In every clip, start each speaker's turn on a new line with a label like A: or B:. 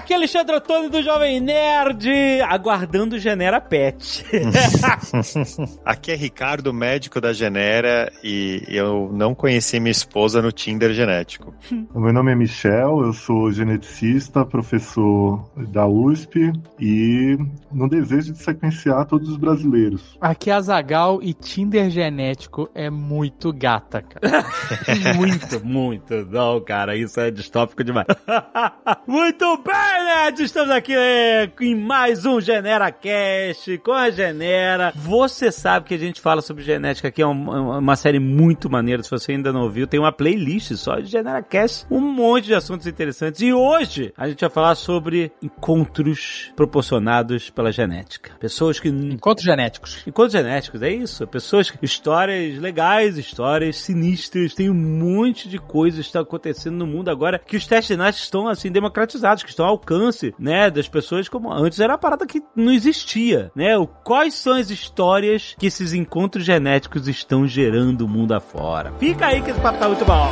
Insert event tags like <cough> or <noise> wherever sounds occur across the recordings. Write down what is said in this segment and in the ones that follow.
A: Aqui é Alexandre Antônio do Jovem Nerd, aguardando o Genera Pet. <laughs>
B: Aqui é Ricardo, médico da Genera, e eu não conheci minha esposa no Tinder genético.
C: Meu nome é Michel, eu sou geneticista, professor da USP e no desejo de sequenciar todos os brasileiros.
D: Aqui é Azagal e Tinder genético é muito gata, cara. <laughs>
A: muito, muito. Não, cara, isso é distópico demais. <laughs> muito bem, nerds! Estamos aqui é, em mais um Genera Cast com a Genera. Você sabe que a gente fala sobre genética aqui, é uma, uma série muito maneira. Se você ainda não ouviu, tem uma playlist só de Genera Cast, um monte de assuntos interessantes. E hoje a gente vai falar sobre encontros proporcionados pela genética. Pessoas que.
D: Encontros genéticos.
A: Encontros genéticos, é isso. Pessoas, histórias legais, histórias sinistras. Tem um monte de coisas que estão acontecendo no mundo agora que os testes genéticos estão assim democratizados, que estão ao alcance, né, das pessoas como antes era uma parada que não existia, né? O, quais são as histórias que esses encontros genéticos estão gerando o mundo afora? Fica aí que esse papo tá muito bom.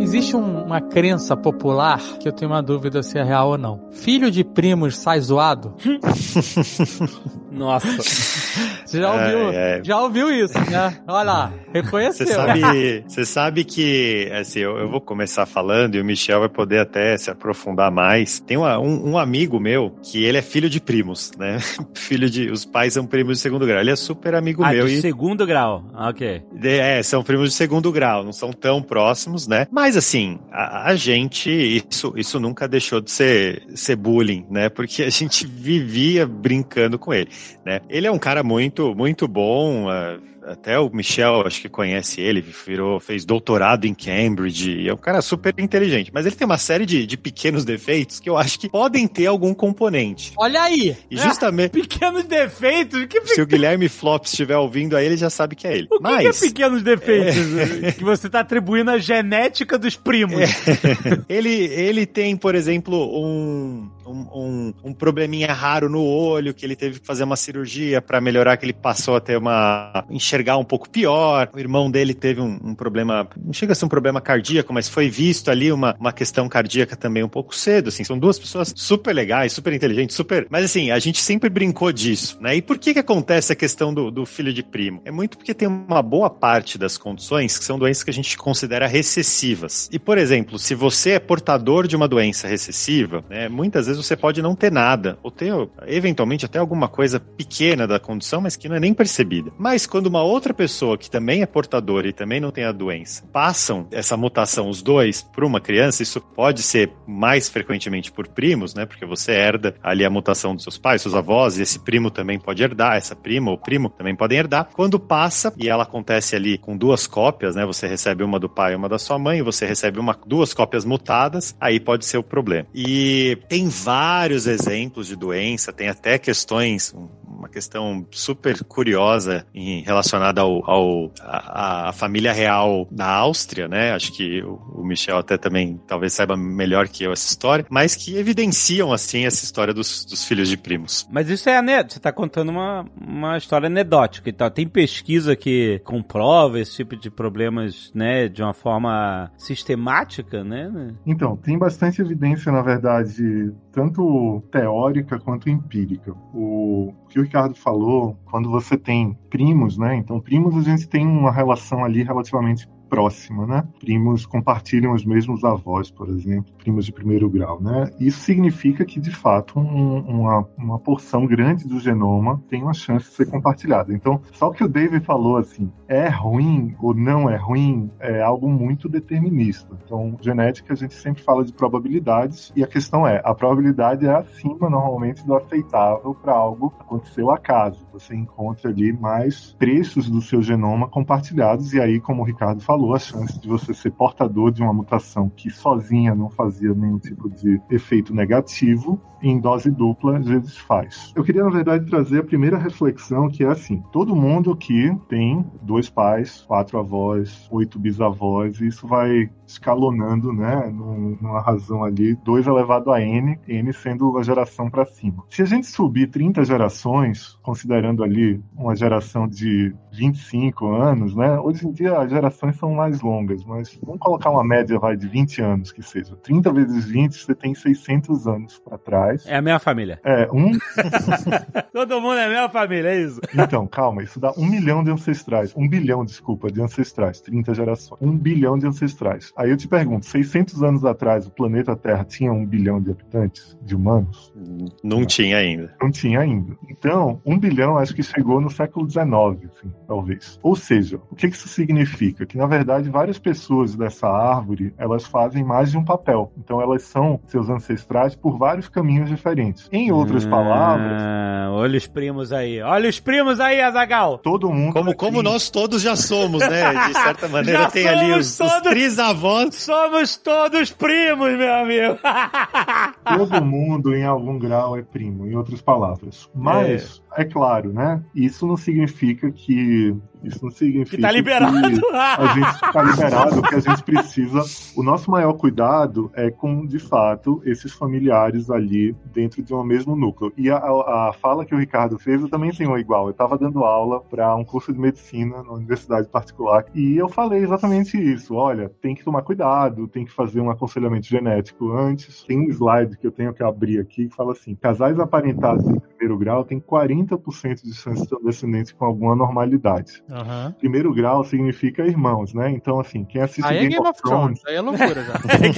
D: Existe um- uma crença popular que eu tenho uma dúvida se é real ou não. Filho de primos sai zoado? <laughs>
A: Nossa. <laughs>
D: Você já ouviu,
B: Ai, ai.
D: já ouviu isso, né? Olha lá, reconheceu.
B: Você sabe, você sabe que, assim, eu, eu vou começar falando e o Michel vai poder até se aprofundar mais. Tem uma- um, um amigo meu que ele é filho de primos, né? <laughs> filho de. Os pais são primos de segundo grau. Ele é super amigo
A: Ah,
B: meu
A: de
B: e
A: segundo grau. Ok.
B: De- É, são primos de segundo grau, não são tão próximos, né? Mas assim, a, a gente, isso, isso nunca deixou de ser, ser bullying, né? Porque a gente vivia brincando com ele, né? Ele é um cara muito, muito bom, ah, até o Michel, acho que conhece ele, virou, fez doutorado em Cambridge, e é um cara super inteligente. Mas ele tem uma série de, de pequenos defeitos que eu acho que podem ter algum componente.
D: Olha aí!
B: E justamente, <laughs>
A: Pequenos defeitos? Que,
B: se o Guilherme Flop estiver ouvindo aí, ele já sabe que é ele.
A: o que,
B: Mas...
A: que é pequenos defeitos <laughs> que você tá atribuindo à genética dos primos? <laughs>
B: ele, ele tem, por exemplo, um, um, um, um probleminha raro no olho, que ele teve que fazer uma cirurgia para melhorar, que ele passou a ter uma. Enxergar um pouco pior. O irmão dele teve um, um problema, não chega a ser um problema cardíaco, mas foi visto ali uma, uma questão cardíaca também um pouco cedo. Assim, são duas pessoas super legais, super inteligentes, super. Mas assim, a gente sempre brincou disso, né? E por que que acontece a questão do, do filho de primo? É muito porque tem uma boa parte das condições que são doenças que a gente considera recessivas. E, por exemplo, se você é portador de uma doença recessiva, né, muitas vezes você pode não ter nada, ou ter, eventualmente, até alguma coisa pequena da condição, mas que não é nem percebida. Mas quando uma outra pessoa que também é portadora e também não tem a doença, passam essa mutação, os dois, para uma criança, isso pode ser mais frequentemente por primos, né? Porque você herda ali a mutação dos seus pais, seus avós, e esse primo também pode herdar, essa prima ou primo também podem herdar. Quando passa, e ela acontece ali com duas cópias, né? Você recebe uma do pai e uma da sua mãe, você recebe uma, duas cópias mutadas, aí pode ser o problema. E tem vários exemplos de doença, tem até questões, uma questão super curiosa em, relacionada ao, ao a, a família real da Áustria, né? Acho que o, o Michel até também talvez saiba melhor que eu essa história, mas que evidenciam assim essa história dos, dos filhos de primos.
A: Mas isso é anedoto. Você tá contando uma, uma história anedótica e tal. Tem pesquisa que comprova esse tipo de problemas, né, de uma forma sistemática, né?
C: Então, tem bastante evidência, na verdade, tanto teórica quanto empírica. O que o Ricardo falou, quando você tem primos, né? Então, primos a gente tem uma relação ali relativamente próxima, né? Primos compartilham os mesmos avós, por exemplo, primos de primeiro grau, né? Isso significa que, de fato, um- uma, uma porção grande do genoma tem uma chance de ser compartilhada. Então, só que o David falou assim, é ruim ou não é ruim, é algo muito determinista. Então, genética a gente sempre fala de probabilidades e a questão é, a probabilidade é acima normalmente do aceitável para algo acontecer ao acaso. Você encontra ali mais trechos do seu genoma compartilhados e aí, como o Ricardo falou, a chance de você ser portador de uma mutação que sozinha não fazia nenhum tipo de efeito negativo, em dose dupla às vezes faz. Eu queria, na verdade, trazer a primeira reflexão, que é assim: todo mundo que tem dois pais, quatro avós, oito bisavós, e isso vai escalonando, né, numa razão ali, 2 elevado a n, n sendo a geração para cima. Se a gente subir 30 gerações, considerando ali uma geração de 25 anos, né, hoje em dia as gerações são mais longas, mas vamos colocar uma média vai de 20 anos que seja. 30 vezes 20, você tem 600 anos para trás.
A: É a minha família.
C: É, um... <laughs>
A: Todo mundo é minha família, é isso.
C: Então, calma, isso dá um milhão de ancestrais. Um bilhão, desculpa, de ancestrais. 30 gerações. Um bilhão de ancestrais. Aí eu te pergunto, 600 anos atrás o planeta Terra tinha um bilhão de habitantes, de humanos?
B: Não tinha ainda.
C: Não tinha ainda. Então, um bilhão acho que chegou no século XIX, assim, talvez. Ou seja, o que isso significa? Que, na verdade, várias pessoas dessa árvore, elas fazem mais de um papel. Então, elas são seus ancestrais por vários caminhos diferentes. Em outras
A: Ah,
C: palavras,
A: Olha os primos aí. Olha os primos aí, Azagal.
C: todo mundo...
B: Como,
C: é
B: como nós todos já somos, né? De <laughs> certa maneira, tem ali os, os
A: todos-
B: trisavós.
A: Somos todos primos, meu amigo. <laughs>
C: Todo mundo, em algum grau, é primo, em outras palavras. Mas, é, claro, né? Isso não significa que. Isso não significa
A: Que tá liberado.
C: que a gente está liberado, que a gente precisa. O nosso maior cuidado é com, de fato, esses familiares ali dentro de um mesmo núcleo. E a, a- a fala que o Ricardo fez, eu também tenho igual. Eu estava dando aula para um curso de medicina na universidade particular e eu falei exatamente isso. Olha, tem que tomar cuidado, tem que fazer um aconselhamento genético antes. Tem um slide que eu tenho que abrir aqui que fala assim: casais aparentados em primeiro grau têm 40% de chance de ter um descendente com alguma normalidade.
D: Aham.
C: Primeiro grau significa irmãos, né? Então, assim, quem assiste
D: Aí é Game of Thrones, aí é loucura já. <laughs>
A: É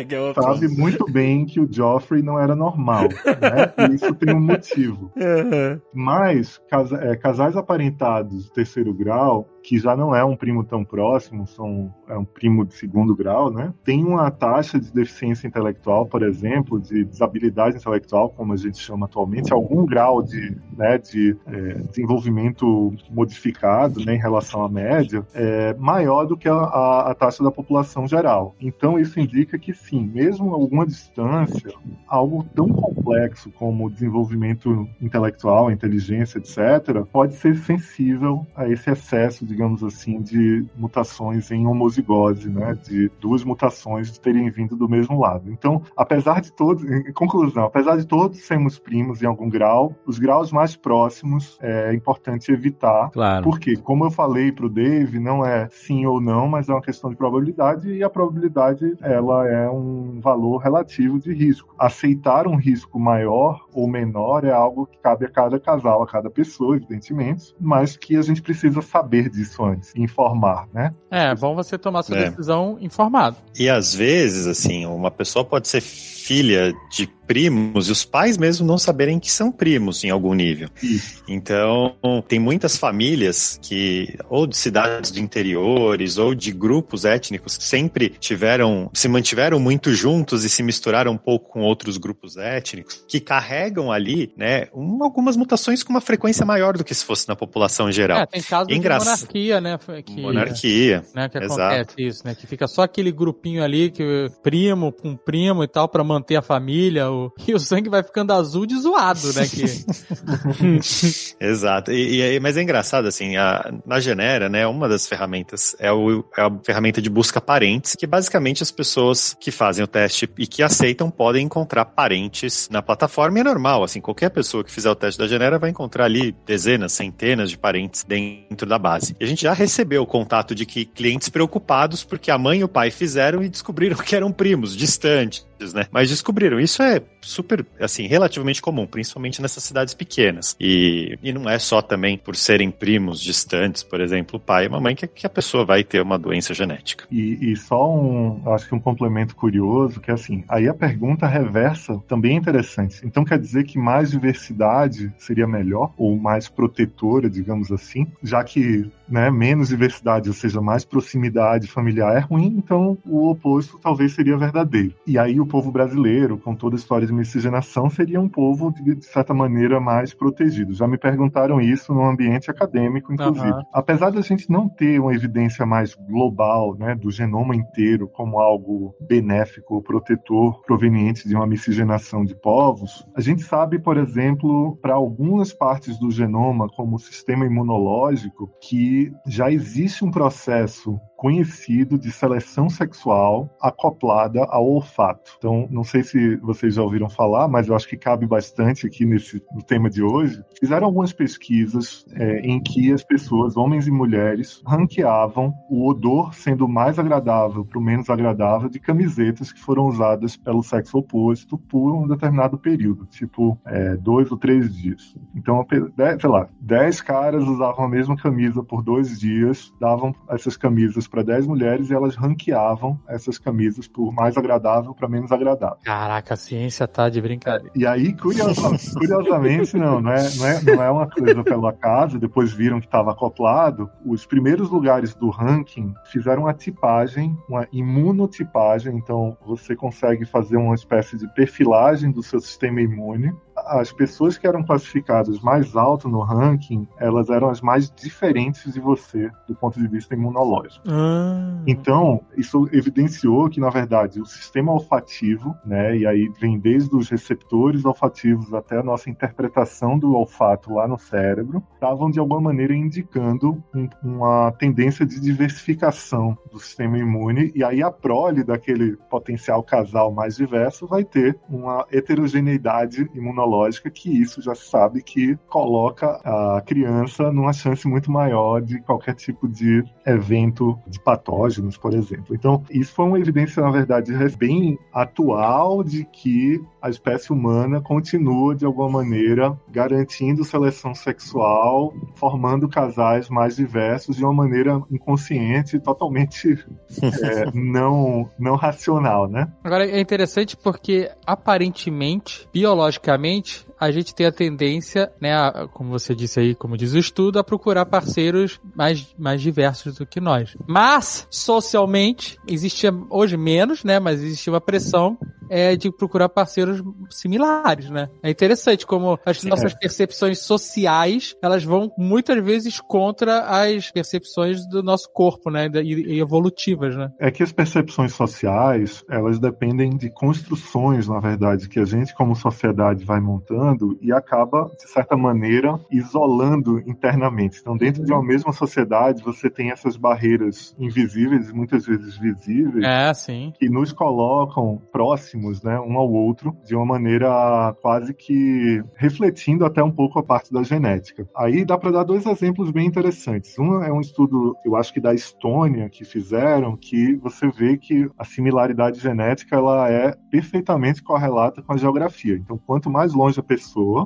A: <laughs> é
C: sabe muito bem que o Joffrey não era normal, né? E isso tem um motivo. <laughs> Mas casa- é, casais aparentados terceiro grau, que já não é um primo tão próximo, são é um primo de segundo grau, né? Tem uma taxa de deficiência intelectual, por exemplo, de desabilidade intelectual, como a gente chama atualmente, algum grau de, né, de é, desenvolvimento modificado né, em relação à média, é maior do que a, a- a taxa da população geral. Então isso indica que sim, mesmo alguma distância, algo tão complexo como o desenvolvimento intelectual, inteligência, etc., pode ser sensível a esse excesso, digamos assim, de mutações em homozigose, né? De duas mutações terem vindo do mesmo lado. Então, apesar de todos, em conclusão, apesar de todos sermos primos em algum grau, os graus mais próximos é importante evitar
A: Claro.
C: porque, como eu falei para o Dave, não é sim ou não, mas é uma questão de probabilidade e a probabilidade ela é um valor relativo de risco. Aceitar um risco maior ou menor é algo que cabe a cada casal, a cada pessoa, evidentemente, mas que a gente precisa saber disso antes, informar, né?
D: É, bom você tomar sua
B: É.
D: decisão informado.
B: E às vezes, assim, uma pessoa pode ser filha de primos e os pais mesmo não saberem que são primos em algum nível.
C: Isso.
B: Então, tem muitas famílias que, ou de cidades de interiores, ou de grupos étnicos que sempre tiveram, se mantiveram muito juntos e se misturaram um pouco com outros grupos étnicos, que carregam ali, né, um- algumas mutações com uma frequência maior do que se fosse na população geral.
D: É, tem casos de
B: Engraça-
D: monarquia, né? Que,
B: Monarquia.
D: né, que
B: Exato.
D: acontece isso, né? Que fica só aquele grupinho ali, que primo com primo e tal, pra manter a família, <laughs> e o sangue vai ficando azul de zoado, né? Que, <laughs>
B: Exato. E, e mas é engraçado, assim, a- na Genera, né, uma das ferramentas é, o- é a ferramenta de busca parentes, que basicamente as pessoas que fazem o teste e que aceitam podem encontrar parentes na plataforma. E é normal, assim, qualquer pessoa que fizer o teste da Genera vai encontrar ali dezenas, centenas de parentes dentro da base. E a gente já recebeu o contato de que clientes preocupados porque a mãe e o pai fizeram e descobriram <laughs> que eram primos, distantes, né? Mas descobriram. Isso é super, assim, relativamente comum, principalmente nessas cidades pequenas. E, e não é só também por serem primos distantes, por exemplo, pai e a mãe, que, que a pessoa vai ter uma doença genética.
C: E, e só um, acho que um complemento curioso, que é assim, aí a pergunta reversa também é interessante. Então quer dizer que mais diversidade seria melhor, ou mais protetora, digamos assim, já que né, menos diversidade, ou seja, mais proximidade familiar é ruim, então o oposto talvez seria verdadeiro. E aí o povo brasileiro, com toda a história de miscigenação, seria um povo, de, de certa maneira, mais protegido. Já me perguntaram isso no ambiente acadêmico, inclusive.
D: Aham.
C: Apesar da gente não ter uma evidência mais global, né, do genoma inteiro como algo benéfico ou protetor proveniente de uma miscigenação de povos, a gente sabe, por exemplo, para algumas partes do genoma, como o sistema imunológico, que já existe um processo conhecido de seleção sexual acoplada ao olfato. Então, não sei se vocês já ouviram falar, mas eu acho que cabe bastante aqui nesse no tema de hoje. Fizeram algumas pesquisas é, em que as pessoas, homens e mulheres, ranqueavam o odor sendo mais agradável para o menos agradável de camisetas que foram usadas pelo sexo oposto por um determinado período, tipo é, dois ou três dias. Então, sei lá, dez caras usavam a mesma camisa por dois dias, davam essas camisas para 10 mulheres e elas ranqueavam essas camisas por mais agradável para menos agradável.
D: Caraca, a ciência tá de brincadeira.
C: E aí, curiosamente, <laughs> curiosamente não, não é, não, é, não é uma coisa pelo acaso, depois viram que estava acoplado. Os primeiros lugares do ranking fizeram uma tipagem, uma imunotipagem, então você consegue fazer uma espécie de perfilagem do seu sistema imune as pessoas que eram classificadas mais alto no ranking, elas eram as mais diferentes de você do ponto de vista imunológico.
D: Ah.
C: Então, isso evidenciou que, na verdade, o sistema olfativo, né, e aí vem desde os receptores olfativos até a nossa interpretação do olfato lá no cérebro, estavam de alguma maneira indicando um, uma tendência de diversificação do sistema imune, e aí a prole daquele potencial casal mais diverso vai ter uma heterogeneidade imunológica que isso já se sabe que coloca a criança numa chance muito maior de qualquer tipo de evento de patógenos, por exemplo. Então, isso foi uma evidência, na verdade, bem atual de que a espécie humana continua, de alguma maneira, garantindo seleção sexual, formando casais mais diversos de uma maneira inconsciente, totalmente <laughs> é, não, não racional, né?
D: Agora, é interessante porque, aparentemente, biologicamente, frente a gente tem a tendência, né, a, como você disse aí, como diz o estudo, a procurar parceiros mais, mais diversos do que nós. Mas, socialmente, existia hoje menos, né, mas existia uma pressão é, de procurar parceiros similares, né? É interessante como as nossas percepções sociais, elas vão muitas vezes contra as percepções do nosso corpo, né, e, e evolutivas, né?
C: É que as percepções sociais, elas dependem de construções, na verdade, que a gente como sociedade vai montando e acaba, de certa maneira, isolando internamente. Então, dentro de uma mesma sociedade, você tem essas barreiras invisíveis muitas vezes visíveis
D: É,
C: que nos colocam próximos, né, um ao outro, de uma maneira quase que refletindo até um pouco a parte da genética. Aí dá para dar dois exemplos bem interessantes. Um é um estudo, eu acho que da Estônia, que fizeram, que você vê que a similaridade genética ela é perfeitamente correlata com a geografia. Então, quanto mais longe a pessoa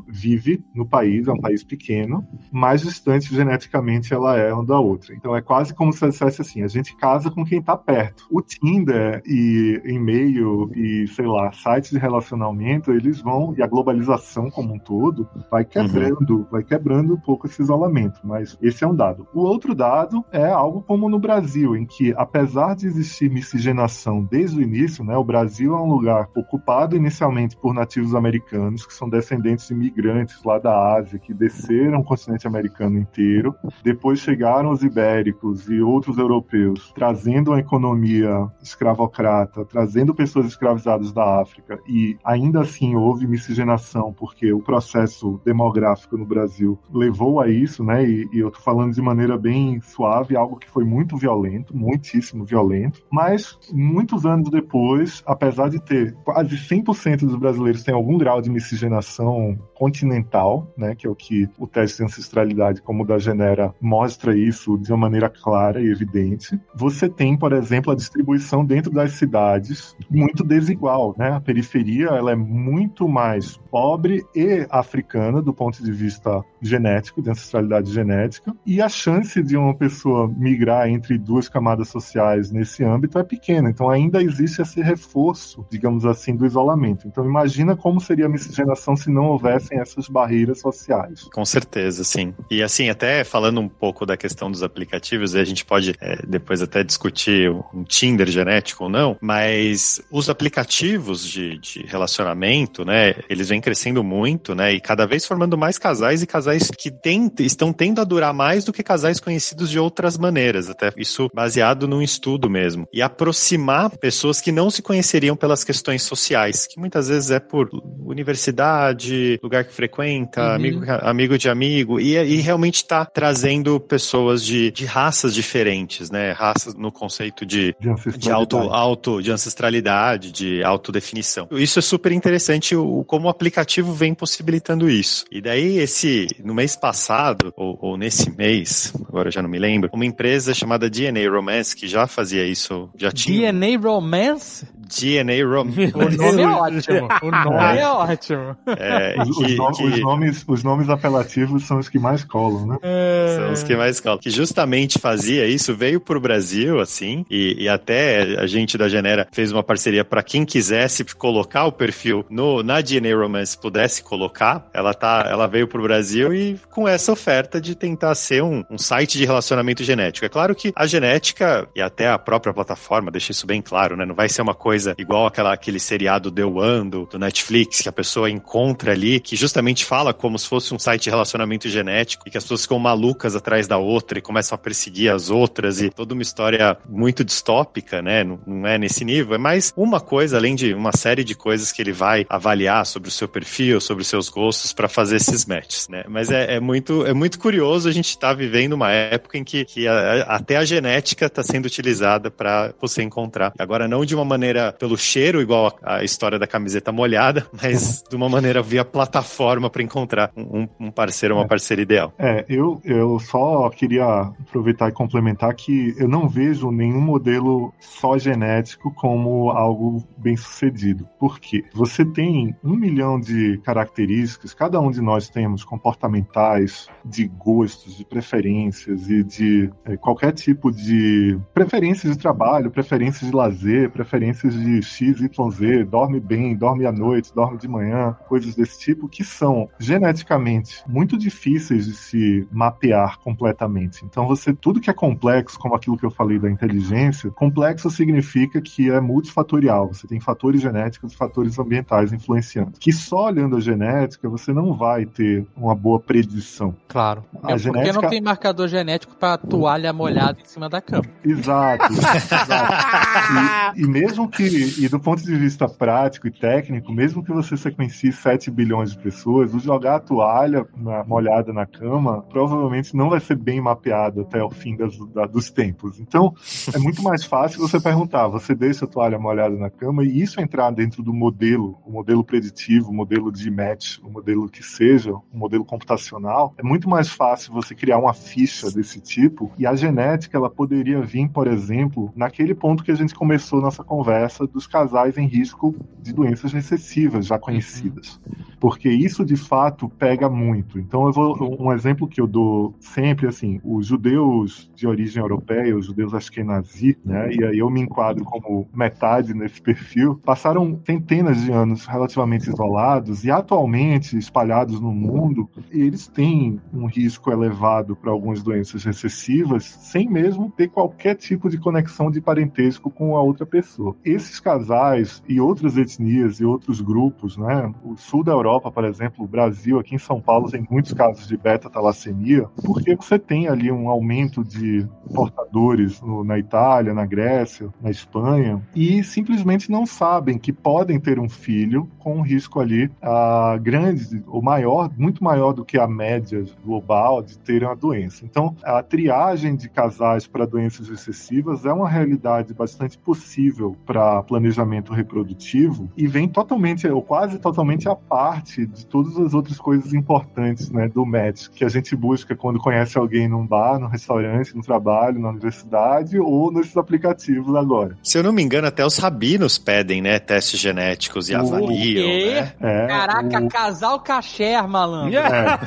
C: vive no país, é um país pequeno, mais distante geneticamente ela é uma da outra. Então, é quase como se eu dissesse assim: a gente casa com quem está perto. O Tinder e e-mail e, sei lá, sites de relacionamento, eles vão, e a globalização como um todo, vai quebrando, vai quebrando um pouco esse isolamento. Mas esse é um dado. O outro dado é algo como no Brasil, em que, apesar de existir miscigenação desde o início, né, o Brasil é um lugar ocupado inicialmente por nativos americanos, que são descendentes de imigrantes lá da Ásia, que desceram o continente americano inteiro. Depois chegaram os ibéricos e outros europeus, trazendo uma economia escravocrata, trazendo pessoas escravizadas da África, e ainda assim houve miscigenação, porque o processo demográfico no Brasil levou a isso, né? E, e eu tô falando de maneira bem suave, algo que foi muito violento, muitíssimo violento, mas muitos anos depois, apesar de ter quase 100% dos brasileiros têm algum grau de miscigenação continental, né, que é o que o teste de ancestralidade como da Genera mostra isso de uma maneira clara e evidente. Você tem, por exemplo, a distribuição dentro das cidades muito desigual, né? A periferia ela é muito mais pobre e africana do ponto de vista genético, de ancestralidade genética, e a chance de uma pessoa migrar entre duas camadas sociais nesse âmbito é pequena. Então ainda existe esse reforço, digamos assim, do isolamento. Então imagina como seria a miscigenação se não não houvessem essas barreiras sociais.
B: Com certeza, sim. E assim, até falando um pouco da questão dos aplicativos, a gente pode é, depois até discutir um Tinder genético ou não, mas os aplicativos de, de relacionamento, né, eles vêm crescendo muito, né, e cada vez formando mais casais e casais que tem, estão tendo a durar mais do que casais conhecidos de outras maneiras, até isso baseado num estudo mesmo. E aproximar pessoas que não se conheceriam pelas questões sociais, que muitas vezes é por universidade, lugar que frequenta, uhum. amigo, amigo de amigo, e, e realmente está trazendo pessoas de, de raças diferentes, né? Raças no conceito de, de, de auto, auto, de ancestralidade, de autodefinição. Isso é super interessante, o, como o aplicativo vem possibilitando isso. E daí, esse, no mês passado, ou, ou nesse mês, agora já não me lembro, uma empresa chamada DNA Romance, que já fazia isso, já tinha.
D: DNA Romance?
B: DNA Romance.
D: O nome é ótimo. O nome é ótimo.
C: É, os, que, os, que... os, nomes, os nomes apelativos são os que mais colam, né?
B: É... São os que mais colam. Que justamente fazia isso, veio pro Brasil, assim, e, e até a gente da Genera fez uma parceria para quem quisesse colocar o perfil no, na DNA Romance pudesse colocar. Ela, tá, ela veio pro Brasil e com essa oferta de tentar ser um, um site de relacionamento genético. É claro que a genética e até a própria plataforma deixa isso bem claro, né? Não vai ser uma coisa igual aquela, aquele seriado The One do, do Netflix, que a pessoa encontra ali, que justamente fala como se fosse um site de relacionamento genético e que as pessoas ficam malucas atrás da outra e começam a perseguir as outras e toda uma história muito distópica, né? Não, não é nesse nível, é mais uma coisa, além de uma série de coisas que ele vai avaliar sobre o seu perfil, sobre os seus gostos para fazer esses matches, né? Mas é, é, muito, é muito curioso a gente estar tá vivendo uma época em que, que a, até a genética está sendo utilizada para você encontrar. Agora, não de uma maneira pelo cheiro, igual a, a história da camiseta molhada, <laughs> mas de uma maneira via plataforma para encontrar um, um parceiro, uma é. parceira ideal.
C: É, eu, eu só queria aproveitar e complementar que eu não vejo nenhum modelo só genético como algo bem sucedido. Por quê? Você tem um milhão de características, cada um de nós temos comportamentais, de gostos, de preferências e de é, qualquer tipo de preferências de trabalho, preferências de lazer, preferências de X, Y, Z, dorme bem, dorme à noite, dorme de manhã, coisas desse tipo, que são geneticamente muito difíceis de se mapear completamente. Então, você, tudo que é complexo, como aquilo que eu falei da inteligência, complexo significa que é multifatorial. Você tem fatores genéticos e fatores ambientais influenciando. Que só olhando a genética, você não vai ter uma boa predição.
D: Claro. A é genética... porque não tem marcador genético para toalha molhada em cima da cama.
C: Exato. exato. <laughs> E, e mesmo que, e do ponto de vista prático e técnico, mesmo que você sequencie 7 bilhões de pessoas, o jogar a toalha na, molhada na cama provavelmente não vai ser bem mapeado até o fim das, da, dos tempos. Então, é muito mais fácil você perguntar: você deixa a toalha molhada na cama e isso entrar dentro do modelo, o modelo preditivo, o modelo de match, o modelo que seja, o modelo computacional, é muito mais fácil você criar uma ficha desse tipo e a genética ela poderia vir, por exemplo, naquele ponto que a gente começou nossa conversa dos casais em risco de doenças recessivas já conhecidas. Porque isso de fato pega muito. Então eu vou um exemplo que eu dou sempre assim, os judeus de origem europeia, os judeus ashkenazi, né? E aí eu me enquadro como metade nesse perfil, passaram centenas de anos relativamente isolados e atualmente espalhados no mundo, e eles têm um risco elevado para algumas doenças recessivas, sem mesmo ter qualquer tipo de conexão de parentesco com a outra pessoa. Esses casais e outras etnias e outros grupos, né? O sul da Europa, por exemplo, o Brasil, aqui em São Paulo, tem muitos casos de beta-talassemia, porque você tem ali um aumento de portadores no, na Itália, na Grécia, na Espanha, e simplesmente não sabem que podem ter um filho com um risco ali uh, grande, ou maior, muito maior do que a média global de terem a doença. Então, a triagem de casais para doenças recessivas é uma realidade bastante possível para planejamento reprodutivo e vem totalmente, ou quase totalmente à parte de todas as outras coisas importantes né, do match que a gente busca quando conhece alguém num bar, no restaurante, no trabalho, na universidade ou nesses aplicativos agora.
B: Se eu não me engano, até os rabinos pedem, né, testes genéticos e o avaliam, né?
D: É, Caraca, o... casal caché, malandro.
C: É.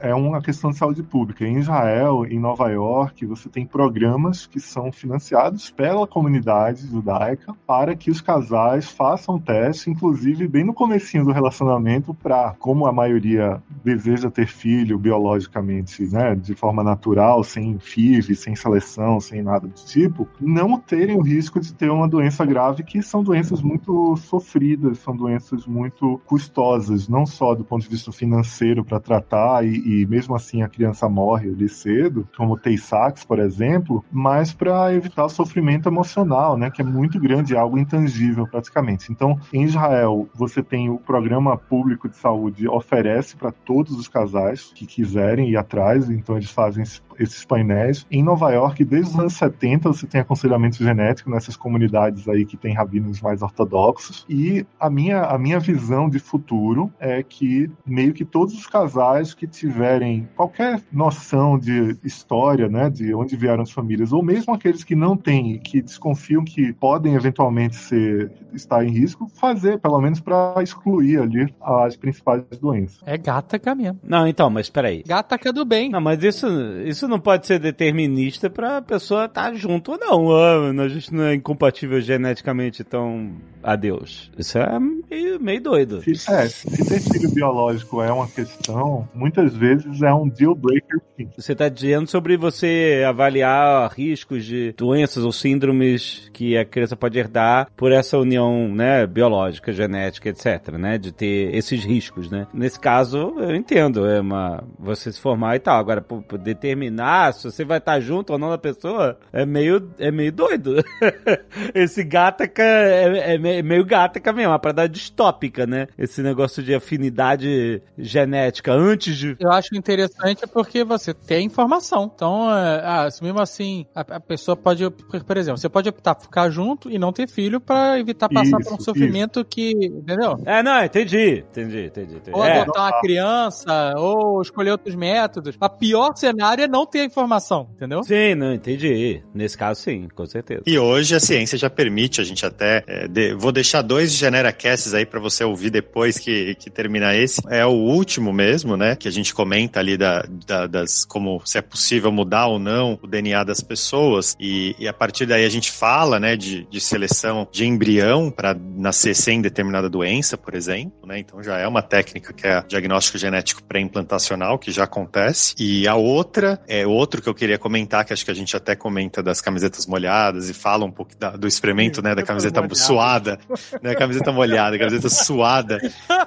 C: <laughs> é uma questão de saúde pública. Em Israel, em Nova York, você tem programas que são financiados pela comunidade comunidade judaica para que os casais façam teste, inclusive bem no comecinho do relacionamento, para, como a maioria deseja ter filho biologicamente, né, de forma natural, sem FIV, sem seleção, sem nada do tipo, não terem o risco de ter uma doença grave, que são doenças muito sofridas, são doenças muito custosas, não só do ponto de vista financeiro para tratar e, e, mesmo assim a criança morre ali cedo, como Tay-Sachs, por exemplo, mas para evitar o sofrimento emocional, né, que é muito grande, algo intangível praticamente. Então, em Israel, você tem o programa público de saúde oferece para todos os casais que quiserem ir atrás, então eles fazem esses painéis. Em Nova York, desde os anos 70, você tem aconselhamento genético nessas comunidades aí que tem rabinos mais ortodoxos. E a minha, a minha visão de futuro é que meio que todos os casais que tiverem qualquer noção de história, né, de onde vieram as famílias, ou mesmo aqueles que não têm, que desconfiam que podem eventualmente ser, estar em risco, fazer, pelo menos para excluir ali as principais doenças.
D: É gata mesmo.
A: Não, então, mas peraí.
D: Gata que é do bem.
A: Não, mas isso, isso não pode ser determinista pra pessoa estar tá junto ou não. Ah, a gente não é incompatível geneticamente, então adeus. Isso é meio, meio doido.
C: Se, é, se ter filho biológico é uma questão, muitas vezes é um deal breaker sim.
A: Você está dizendo sobre você avaliar riscos de doenças ou síndromes que a criança pode herdar por essa união, né, biológica, genética, etc, né, de ter esses riscos, né. Nesse caso, eu entendo, é uma você se formar e tal. Agora, por, por determinar se você vai estar junto ou não da pessoa, é meio é meio doido. <laughs> Esse gataca é, é, é meio gataca mesmo, uma parada distópica, né? Esse negócio de afinidade genética antes de.
D: Eu acho interessante porque você tem informação. Então, é, ah, mesmo assim, a, a, pessoa pode, por exemplo, você pode optar por ficar junto e não ter filho para evitar passar isso, por um sofrimento isso. que. Entendeu?
A: É, não, entendi, entendi, entendi. entendi.
D: Ou é. adotar uma criança, ou escolher outros métodos. A pior cenário é não ter a informação, entendeu?
A: Sim, não, entendi. Nesse caso, sim, com certeza.
B: E hoje a ciência já permite a gente até. É, de, vou deixar dois GeneraCasts aí para você ouvir depois que, que terminar esse. É o último mesmo, né? Que a gente comenta ali da, da, das como se é possível mudar ou não o DNA das pessoas. E, e a partir daí a gente fala, né, de, de seleção de embrião para nascer sem determinada doença, por exemplo, né? Então já é uma técnica que é diagnóstico genético pré-implantacional, que já acontece. E a outra, é outro que eu queria comentar, que acho que a gente até comenta das camisetas molhadas e fala um pouco da, do experimento, né, da camiseta molhada. suada, <laughs> né, camiseta molhada, camiseta suada.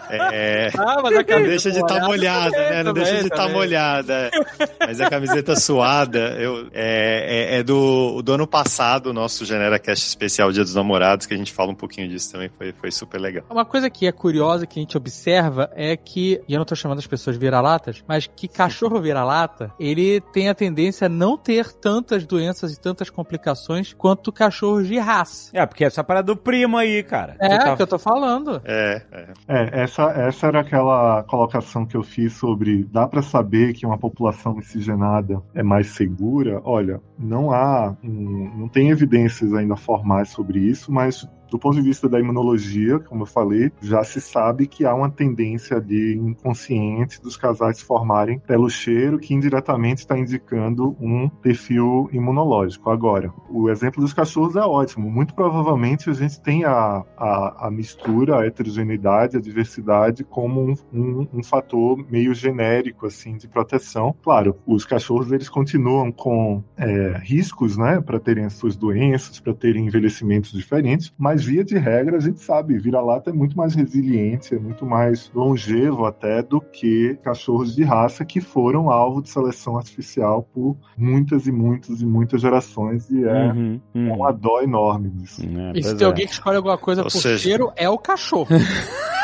B: É, ah, mas a não deixa de estar tá molhada, né, não deixa de estar tá molhada. Mas a camiseta suada, eu, é, é, é, do, do ano passado, o nosso Genera Cast especial Dia dos Namorados, que a gente fala um pouquinho disso também, foi, foi super legal.
D: Uma coisa que é curiosa, que a gente observa, é que, e eu não tô chamando as pessoas vira-latas, mas que cachorro vira-lata, ele tem a tendência a não ter tantas doenças e tantas complicações quanto cachorros de raça.
A: É, porque essa parada do primo aí, cara.
D: É, tá... que eu tô falando.
C: É, é. é essa, essa era aquela colocação que eu fiz sobre dá para saber que uma população miscigenada é mais segura? Olha, não há, um, não tem evidências ainda formais sobre isso, mas do ponto de vista da imunologia, como eu falei, já se sabe que há uma tendência de inconsciente dos casais formarem pelo cheiro, que indiretamente está indicando um perfil imunológico. Agora, o exemplo dos cachorros é ótimo. Muito provavelmente a gente tem a, a, a mistura, a heterogeneidade, a diversidade como um, um, um, fator meio genérico assim de proteção. Claro, os cachorros eles continuam com é, riscos, né, para terem as suas doenças, para terem envelhecimentos diferentes, mas mas via de regra, a gente sabe, vira-lata é muito mais resiliente, é muito mais longevo até do que cachorros de raça que foram alvo de seleção artificial por muitas e muitas e muitas gerações e é, uhum, uhum. é uma dó enorme disso.
D: É, e se tem é. alguém que escolhe alguma coisa ou por seja... cheiro, é o cachorro. <laughs>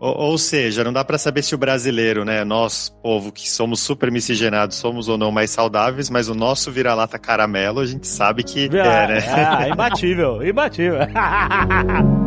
B: ou, ou, seja, não dá para saber se o brasileiro, né, nós, povo que somos super miscigenados, somos ou não mais saudáveis, mas o nosso vira-lata caramelo, a gente sabe que é, né?
A: Ah, imbatível, imbatível. <laughs>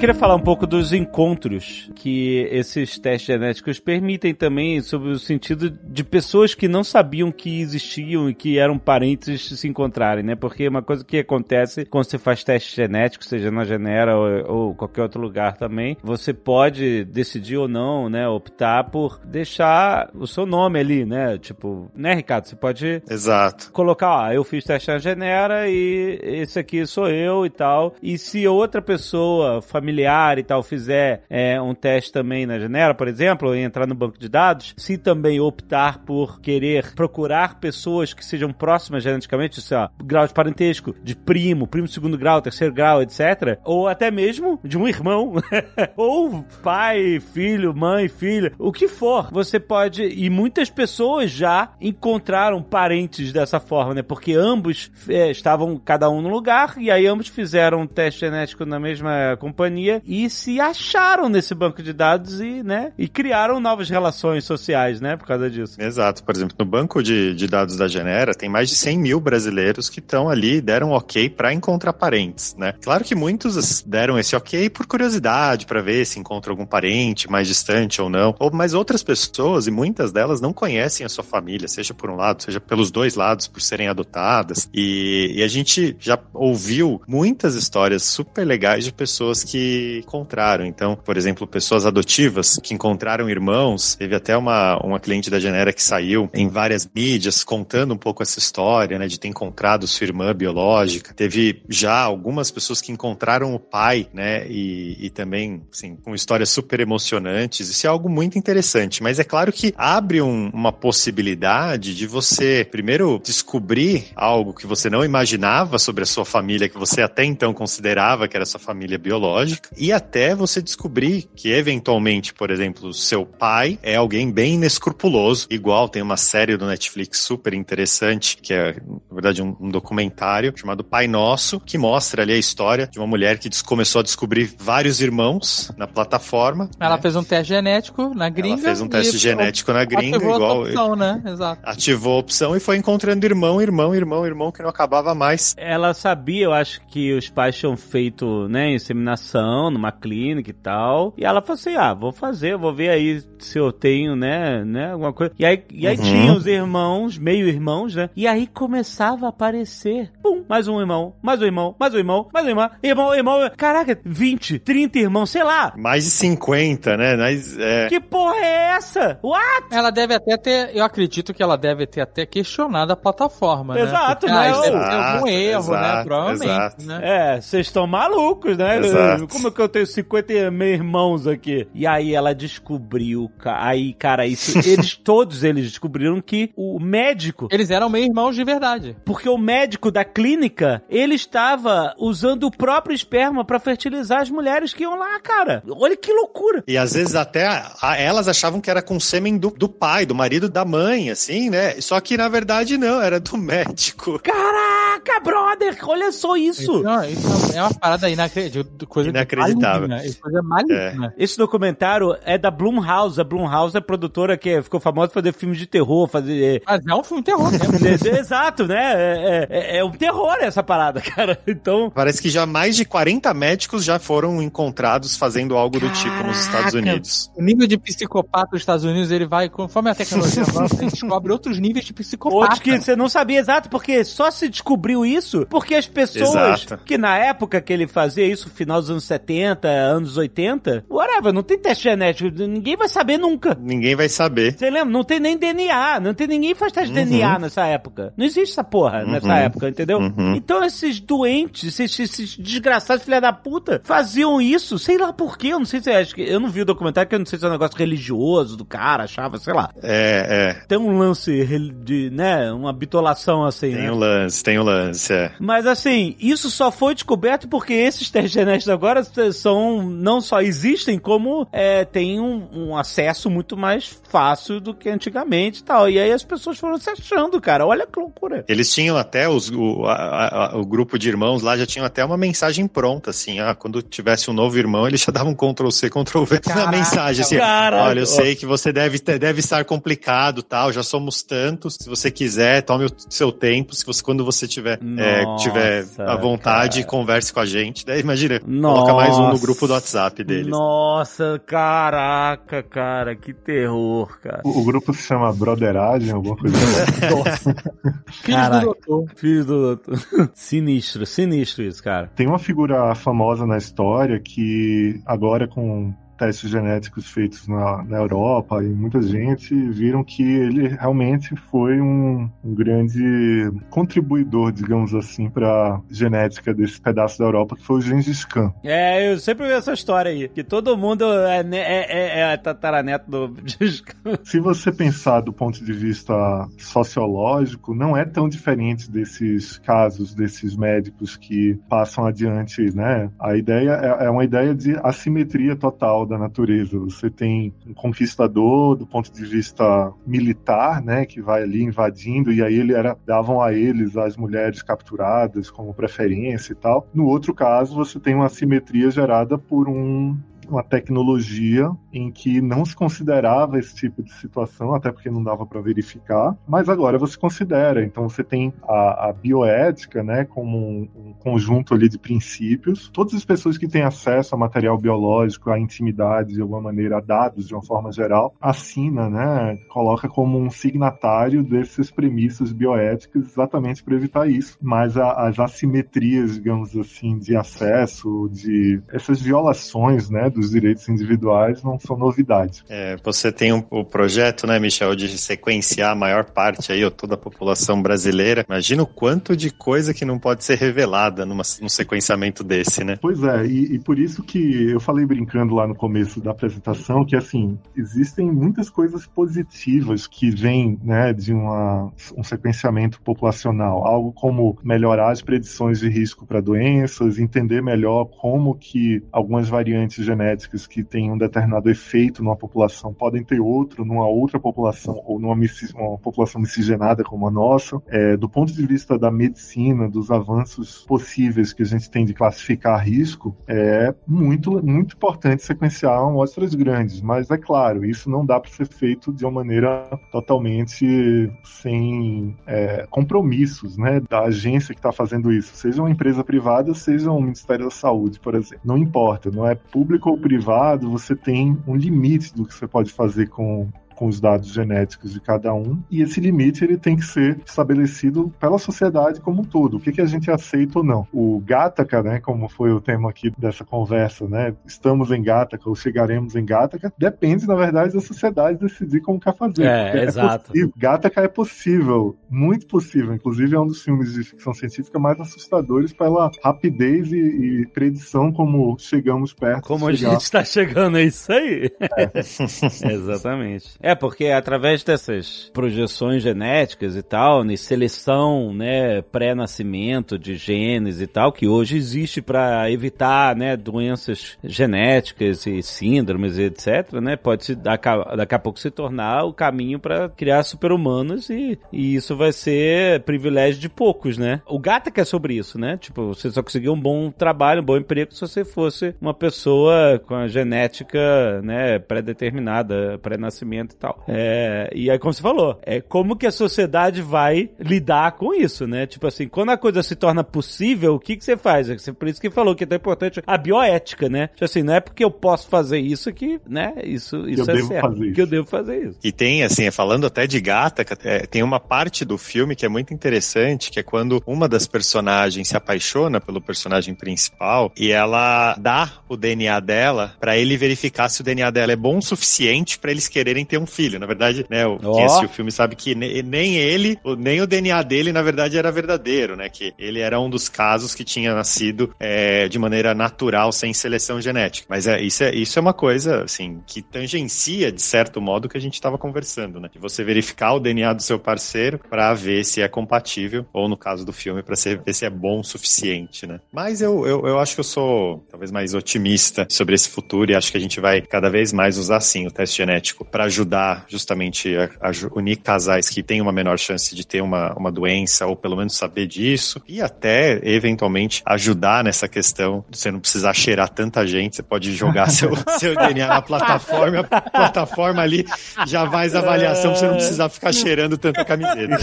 A: queria falar um pouco dos encontros que esses testes genéticos permitem também, sobre o sentido de pessoas que não sabiam que existiam e que eram parentes se encontrarem, né? Porque uma coisa que acontece quando você faz teste genético, seja na Genera ou, ou qualquer outro lugar também, você pode decidir ou não, né, optar por deixar o seu nome ali, né? Tipo, né, Ricardo? Você pode
B: Exato.
A: colocar, ó, eu fiz teste na Genera e esse aqui sou eu e tal. E se outra pessoa, familiar e tal, fizer é, um teste também na Genera, por exemplo, e entrar no banco de dados, se também optar por querer procurar pessoas que sejam próximas geneticamente, sei lá, grau de parentesco, de primo, primo segundo grau, terceiro grau, etc. Ou até mesmo de um irmão. <laughs> ou pai, filho, mãe, filho, o que for. Você pode. E muitas pessoas já encontraram parentes dessa forma, né? Porque ambos é, estavam cada um no lugar e aí ambos fizeram um teste genético na mesma companhia e se acharam nesse banco de dados e, né? E criaram novas relações sociais, né? Por causa disso.
B: Exato. Por exemplo, no banco de, de dados da Genera, tem mais de 100 mil brasileiros que estão ali, deram ok para encontrar parentes, né? Claro que muitos deram esse ok por curiosidade, para ver se encontra algum parente mais distante ou não. Ou, mas outras pessoas, e muitas delas, não conhecem a sua família, seja por um lado, seja pelos dois lados, por serem adotadas. E, e a gente já ouviu muitas histórias super legais de pessoas que encontraram. Então, por exemplo, pessoas adotivas que encontraram irmãos. Teve até uma, uma cliente da Genera que saiu em várias mídias contando um pouco essa história, né, de ter encontrado sua irmã biológica. Teve já algumas pessoas que encontraram o pai, né, e, e também, assim, com histórias super emocionantes. Isso é algo muito interessante. Mas é claro que abre um- uma possibilidade de você, primeiro, descobrir algo que você não imaginava sobre a sua família, que você até então considerava que era sua família biológica, e até você descobrir que, eventualmente, por exemplo, o seu pai é alguém bem inescrupuloso. Igual tem uma série do Netflix super interessante, que é, na verdade, um, um documentário chamado Pai Nosso, que mostra ali a história de uma mulher que começou a descobrir vários irmãos na plataforma.
D: Ela
B: né?
D: fez um teste genético na gringa.
B: Ela fez um teste
D: e
B: genético na gringa,
D: ativou
B: igual.
D: opção, né? Exato.
B: Ativou a opção e foi encontrando irmão, irmão, irmão, irmão, que não acabava mais.
A: Ela sabia, eu acho que os pais tinham feito, né, inseminação numa clínica e tal. E ela falou assim: ah, vou fazer, vou ver aí se eu tenho, né, né, alguma coisa. E aí, e aí
B: Uhum.
A: tinha os irmãos, meio irmãos, né? E aí começava a aparecer, pum, mais um irmão, mais um irmão, mais um irmão, mais um irmão, irmão, irmão. Caraca, 20, 30 irmãos, sei lá.
B: Mais de 50, né? Mas, é,
A: Que porra é essa? What?
D: Ela deve até ter, eu acredito que ela deve ter até questionado a plataforma, né?
A: Exato,
D: Porque,
A: né?
D: ah, isso deve ter
B: Exato,
D: algum erro, né?
B: exato,
D: Provavelmente,
B: exato.
D: né?
A: É, vocês estão malucos, né?
B: Exato.
A: Como é que eu tenho 50 meus irmãos aqui? E aí ela descobriu, aí, cara, isso, <laughs> eles, todos eles descobriram que o médico,
D: Eles eram meio irmãos de verdade.
A: porque o médico da clínica, ele estava usando o próprio esperma pra fertilizar as mulheres que iam lá, cara. Olha que loucura.
B: E às vezes até a- a- elas achavam que era com sêmen do, do pai, do marido da mãe, assim, né? Só que na verdade não, era do médico.
A: Caraca, brother, olha só isso.
D: Não, isso é uma parada inacreditável. Coisa
B: Inacreditável.
D: Maligna, coisa maligna.
A: Esse documentário é da Blumhouse. A Blumhouse é produtora que ficou famosa por fazer filmes de terror, fazer
D: Mas é um filme terror mesmo.
A: De- <laughs> de- Exato, né? É, é- é um terror essa parada, <laughs> cara. Então.
B: Parece que já mais de 40 médicos já foram encontrados fazendo algo do tipo nos Estados
D: Caraca.
B: Unidos.
D: O nível de psicopata dos Estados Unidos, ele vai, conforme a tecnologia <laughs> avança, a gente descobre outros níveis de psicopata.
A: Outros que você não sabia exato, porque só se descobriu isso porque as pessoas
B: Exato.
A: que na época que ele fazia isso, final dos anos 70, anos 80, whatever, não tem teste genético, ninguém vai saber nunca.
B: Ninguém vai saber.
A: Você lembra? Não tem nem DNA, não tem ninguém que faz teste de
B: Uhum.
A: DNA nessa época. Não existe essa porra nessa
B: Uhum.
A: época, entendeu?
B: Uhum.
A: Então esses doentes, esses, esses desgraçados filha da puta, faziam isso, sei lá por quê, eu não sei se acho que eu não vi o documentário, que eu não sei se é um negócio religioso do cara, achava, sei lá.
B: É, é.
A: Tem um lance de, né, uma bitolação assim,
B: Tem
A: né?
B: o lance, tem o lance, é.
A: Mas assim, isso só foi descoberto porque esses testes genéticos agora são não só existem, como é, tem um, um acesso muito mais fácil do que antigamente e tal. E aí as pessoas foram se achando, cara. Olha que loucura.
B: Eles tinham até os, o, a- a- o grupo de irmãos lá já tinham até uma mensagem pronta, assim, ah, quando tivesse um novo irmão, eles já davam Ctrl C, Ctrl V na mensagem, assim,
A: Caraca.
B: olha, eu sei que você deve, deve estar complicado, tal, já somos tantos, se você quiser, tome o seu tempo, se você, quando você tiver, é,
A: Nossa,
B: tiver à vontade,
A: cara.
B: converse com a gente, daí imagina,
A: Nossa,
B: coloca mais um no
A: Nossa.
B: grupo do WhatsApp deles.
A: Nossa, caraca, cara, que terror, cara.
C: O, o grupo se chama Broderagem, alguma coisa assim. <laughs> <laughs>
D: Filhos
A: Caraca.
D: do doutor.
A: Filho do doutor. Sinistro, sinistro isso, cara.
C: Tem uma figura famosa na história que agora com testes genéticos feitos na, na Europa e muita gente viram que ele realmente foi um, um grande contribuidor, digamos assim, para a genética desse pedaço da Europa, que foi o Gengis Khan.
A: É, eu sempre vi essa história aí, que todo mundo é, é, é, é tataraneto do <laughs>
C: Se você pensar do ponto de vista sociológico, não é tão diferente desses casos, desses médicos que passam adiante, né? A ideia é, é uma ideia de assimetria total da natureza. Você tem um conquistador do ponto de vista militar, né, que vai ali invadindo e aí ele era davam a eles as mulheres capturadas como preferência e tal. No outro caso, você tem uma assimetria gerada por um uma tecnologia em que não se considerava esse tipo de situação, até porque não dava para verificar, mas agora você considera. Então você tem a, a bioética, né, como um, um conjunto ali de princípios. Todas as pessoas que têm acesso a material biológico, a intimidade, de alguma maneira, a dados de uma forma geral, assina, né, coloca como um signatário desses premissas bioéticas exatamente para evitar isso. Mas a, as assimetrias, digamos assim, de acesso, de essas violações, né, dos direitos individuais não são novidade.
B: É, você tem um- o projeto, né, Michel, de sequenciar a maior parte aí, ou toda a população brasileira. Imagina o quanto de coisa que não pode ser revelada numa, num sequenciamento desse, né?
C: Pois é, e, e por isso que eu falei brincando lá no começo da apresentação que assim existem muitas coisas positivas que vêm né, de uma, um sequenciamento populacional, algo como melhorar as predições de risco para doenças, entender melhor como que algumas variantes genéticas que têm um determinado efeito numa população podem ter outro numa outra população ou numa misci- uma população miscigenada como a nossa. É, do ponto de vista da medicina, dos avanços possíveis que a gente tem de classificar risco, é muito, muito importante sequenciar amostras grandes. Mas é claro, isso não dá para ser feito de uma maneira totalmente sem é, compromissos né, da agência que está fazendo isso, seja uma empresa privada, seja um Ministério da Saúde, por exemplo. Não importa, não é público ou privado, você tem um limite do que você pode fazer com com os dados genéticos de cada um, e esse limite ele tem que ser estabelecido pela sociedade como um todo. O que, que a gente aceita ou não. O Gataca, né, como foi o tema aqui dessa conversa, né, estamos em Gataca ou chegaremos em Gataca, depende, na verdade, da sociedade decidir como quer fazer.
A: É,
C: Porque
A: exato.
C: possível. Gataca é possível, muito possível. Inclusive é um dos filmes de ficção científica mais assustadores pela rapidez e, e predição como chegamos perto
A: Como a gente tá chegando a isso aí. <laughs> Exatamente. É, porque através dessas projeções genéticas e tal, né, seleção, né, pré-nascimento de genes e tal, que hoje existe para evitar, né, doenças genéticas e síndromes e etc, né, pode se daqui daqui a pouco se tornar o caminho para criar super-humanos e, e isso vai ser privilégio de poucos, né? O Gataca é sobre isso, né? Tipo, você só conseguiu um bom trabalho, um bom emprego se você fosse uma pessoa com a genética, né, pré-determinada, pré-nascimento tal. É, e aí, como você falou, é como que a sociedade vai lidar com isso, né? Tipo assim, quando a coisa se torna possível, o que que você faz? É Por isso que falou que é tão importante a bioética, né? Tipo assim, não é porque eu posso fazer isso que, né, isso, isso
C: eu
A: é certo. Que eu devo fazer isso.
B: E tem, assim, falando até de gata, é, tem uma parte do filme que é muito interessante, que é quando uma das personagens se apaixona pelo personagem principal e ela dá o DNA dela pra ele verificar se o DNA dela é bom o suficiente pra eles quererem ter um filho. Na verdade, né, o,
A: Ó.
B: quem assistiu o filme sabe que ne- nem ele, nem o DNA dele, na verdade, era verdadeiro, né? Que ele era um dos casos que tinha nascido é, de maneira natural, sem seleção genética. Mas é, isso, é, isso é uma coisa, assim, que tangencia, de certo modo, o que a gente estava conversando, né? De você verificar o DNA do seu parceiro pra ver se é compatível, ou no caso do filme, ser- ver se é bom o suficiente, né? Mas eu, eu, eu acho que eu sou talvez mais otimista sobre esse futuro e acho que a gente vai cada vez mais usar, sim, o teste genético pra ajudar ajudar justamente a, a unir casais que têm uma menor chance de ter uma, uma doença ou pelo menos saber disso e até eventualmente ajudar nessa questão de você não precisar cheirar tanta gente, você pode jogar <laughs> seu, seu DNA na plataforma, a plataforma ali já faz a avaliação pra você não precisar ficar cheirando tanta camiseta.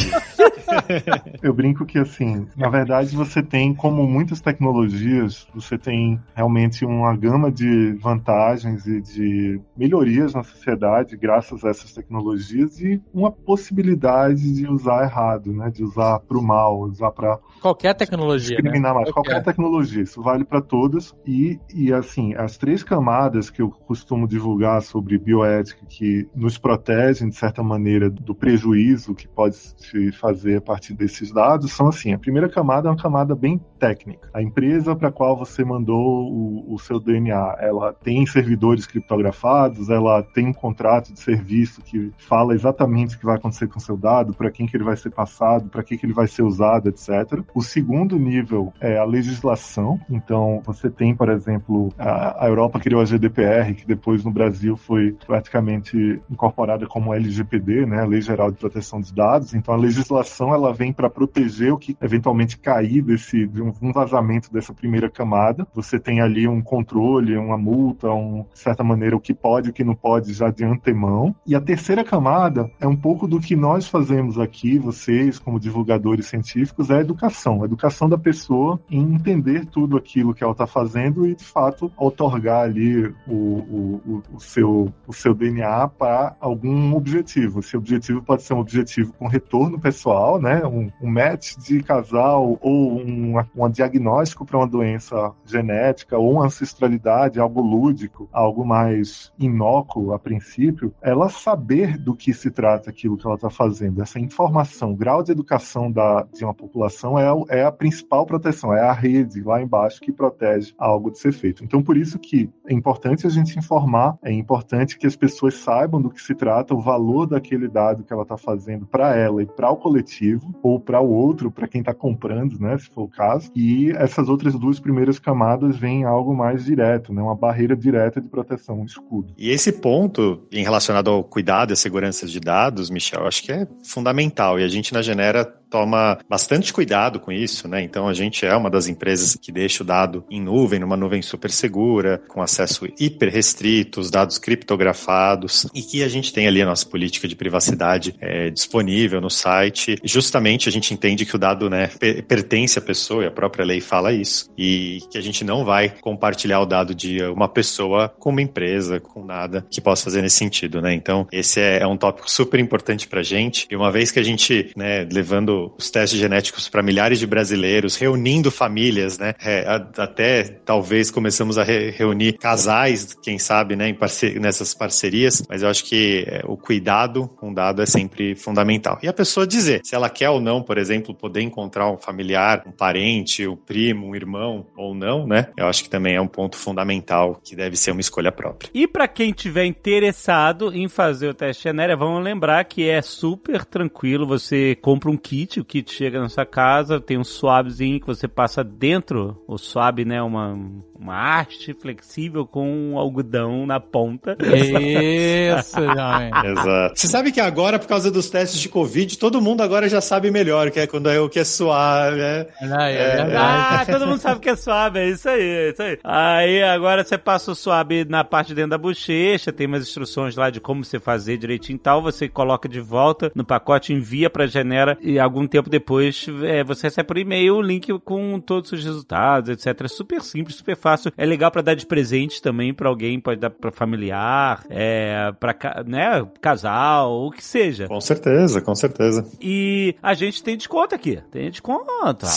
B: <laughs>
C: Eu brinco que, assim, na verdade você tem, como muitas tecnologias, você tem realmente uma gama de vantagens e de melhorias na sociedade graças essas tecnologias e uma possibilidade de usar errado, né? De usar para o mal, usar para
D: qualquer tecnologia,
C: discriminar
D: né?
C: mais. Qualquer. qualquer tecnologia, isso vale para todas e, e assim, as três camadas que eu costumo divulgar sobre bioética que nos protegem de certa maneira do prejuízo que pode se fazer a partir desses dados são assim: a primeira camada é uma camada bem técnica. A empresa para a qual você mandou o, o, seu DNA, ela tem servidores criptografados, ela tem um contrato de serviço que fala exatamente o que vai acontecer com seu dado, para quem que ele vai ser passado, para que que ele vai ser usado, etc. O segundo nível é a legislação. Então, você tem, por exemplo, a, Europa criou a GDPR, que depois no Brasil foi praticamente incorporada como LGPD, né, a Lei Geral de Proteção dos Dados. Então, a legislação ela vem para proteger o que eventualmente cair desse de um vazamento dessa primeira camada. Você tem ali um controle, uma multa, um, de certa maneira o que pode o que não pode já de antemão. E a terceira camada é um pouco do que nós fazemos aqui, vocês como divulgadores científicos, é a educação, a educação da pessoa em entender tudo aquilo que ela está fazendo e de fato otorgar ali o, o, o, seu, o seu DNA para algum objetivo. Esse objetivo pode ser um objetivo com retorno pessoal, né? um, um match de casal ou um, um diagnóstico para uma doença genética ou uma ancestralidade, algo lúdico, algo mais inócuo a princípio, ela saber do que se trata aquilo que ela está fazendo. Essa informação, o grau de educação da, de uma população é, é a principal proteção, é a rede lá embaixo que protege algo de ser feito. Então, por isso que é importante a gente informar, é importante que as pessoas saibam do que se trata, o valor daquele dado que ela está fazendo para ela e para o coletivo, ou para o outro, para quem está comprando, né, se for o caso. E essas outras duas primeiras camadas vêm algo mais direto, né, uma barreira direta de proteção, um escudo.
B: E esse ponto, em relacionado ao cuidado e à segurança de dados, Michel, acho que é fundamental. E a gente na Genera toma bastante cuidado com isso, né? Então a gente é uma das empresas que deixa o dado em nuvem, numa nuvem super segura, com acesso hiper restrito, os dados criptografados e que a gente tem ali a nossa política de privacidade é, disponível no site. Justamente a gente entende que o dado, né, pertence à pessoa e a própria lei fala isso e que a gente não vai compartilhar o dado de uma pessoa com uma empresa, com nada que possa fazer nesse sentido, né? Então esse é, é um tópico super importante para gente e uma vez que a gente, né, levando os testes genéticos para milhares de brasileiros, reunindo famílias, né? É, até talvez começamos a re reunir casais, quem sabe, né, parce nessas parcerias, mas eu acho que é, o cuidado com o dado é sempre fundamental. E a pessoa dizer se ela quer ou não, por exemplo, poder encontrar um familiar, um parente, um primo, um irmão ou não, né? Eu acho que também é um ponto fundamental que deve ser uma escolha própria.
A: E para quem tiver interessado em fazer o teste genético, vamos lembrar que é super tranquilo, você compra um kit kit, o kit chega na sua casa, tem um swabzinho que você passa dentro, o swab, né, uma, uma haste flexível com um algodão na ponta. <laughs>
D: Isso, <laughs>
B: Exato. Você sabe que agora, por causa dos testes de Covid, todo mundo agora já sabe melhor que é quando é o que é suave,
A: é, é, é Ah, todo mundo sabe que é suave, é isso aí, é isso aí. Aí agora você passa o suave na parte de dentro da bochecha, tem umas instruções lá de como você fazer direitinho e tal, você coloca de volta no pacote, envia pra Genera e algum tempo depois é, você recebe por e-mail o link com todos os resultados, etc. É super simples, super fácil. É legal para dar de presente também para alguém, pode dar para familiar, é, para né, casal, o que seja.
B: Com certeza, com certeza.
A: E a gente tem desconto aqui. Tem desconto, rapaz.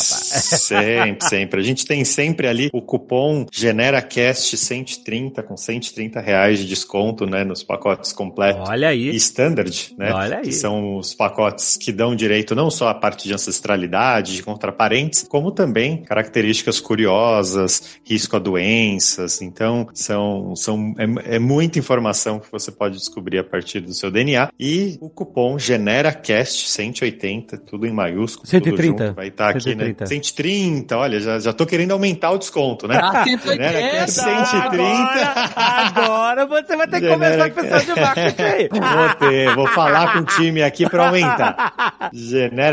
B: Sempre, sempre. A gente tem sempre ali o cupom GeneraCast 130 com 130 reais de desconto, né, nos pacotes completos.
A: Olha aí.
B: E standard, né?
A: Olha aí.
B: Que são os pacotes que dão direito não só a parte de ancestralidade, de contraparentes, como também características curiosas, risco a doenças. Então, são, são é, é muita informação que você pode descobrir a partir do seu DNA. E o cupom GeneraCast 180, tudo em maiúsculo.
A: 130.
B: Junto, vai estar aqui, 130. né? 130, olha, já, já tô querendo aumentar o desconto, né?
D: Ah, 180.
B: 130.
A: Agora, agora você vai ter que começar a pensar de marketing aí.
B: Vou ter, vou falar com o time aqui para aumentar. <laughs>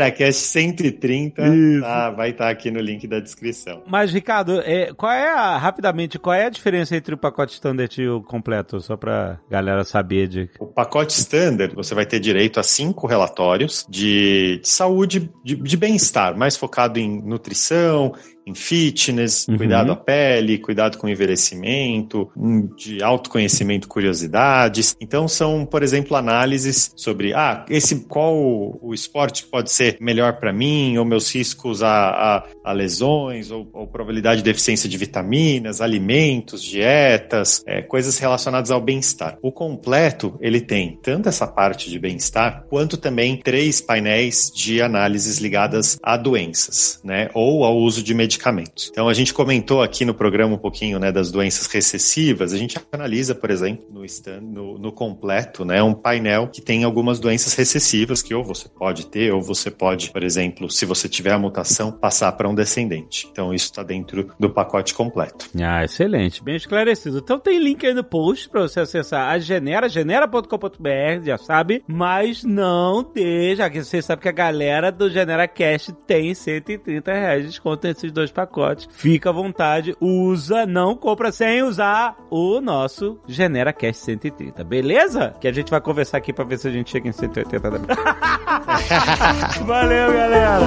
B: GeneraCast 130 tá, vai estar tá aqui no link da descrição.
A: Mas, Ricardo, é, qual é a, rapidamente, qual é a diferença entre o pacote standard e o completo? Só pra galera saber de.
B: O pacote standard, você vai ter direito a cinco relatórios de, de saúde, de, de bem-estar, mais focado em nutrição, em fitness, uhum. cuidado à pele, cuidado com o envelhecimento, de autoconhecimento, curiosidades. Então são, por exemplo, análises sobre ah, esse qual o esporte que pode ser melhor para mim, ou meus riscos a, a, a lesões, ou, ou, probabilidade de deficiência de vitaminas, alimentos, dietas, é, coisas relacionadas ao bem-estar. O completo ele tem tanto essa parte de bem-estar quanto também três painéis de análises ligadas a doenças, né, ou ao uso de medicamentos medicamentos. Então a gente comentou aqui no programa um pouquinho né, das doenças recessivas. A gente analisa, por exemplo, no, stand, no, no completo, né, um painel que tem algumas doenças recessivas que ou você pode ter, ou você pode, por exemplo, se você tiver a mutação, passar para um descendente. Então isso está dentro do pacote completo.
A: Ah, excelente, bem esclarecido. Então tem link aí no post para você acessar a Genera, genera.com.br, já sabe, mas não deixa, que você sabe que a galera do Genera Cash tem 130 reais de desconto nesses dois pacotes. Fica à vontade, usa, não compra sem usar o nosso Genera Cash 130, beleza? Que a gente vai conversar aqui pra ver se a gente chega em 180 também. <laughs> Valeu, galera!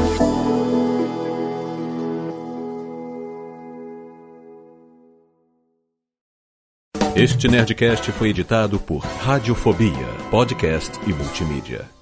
E: Este Nerdcast foi editado por Radiofobia, podcast e multimídia.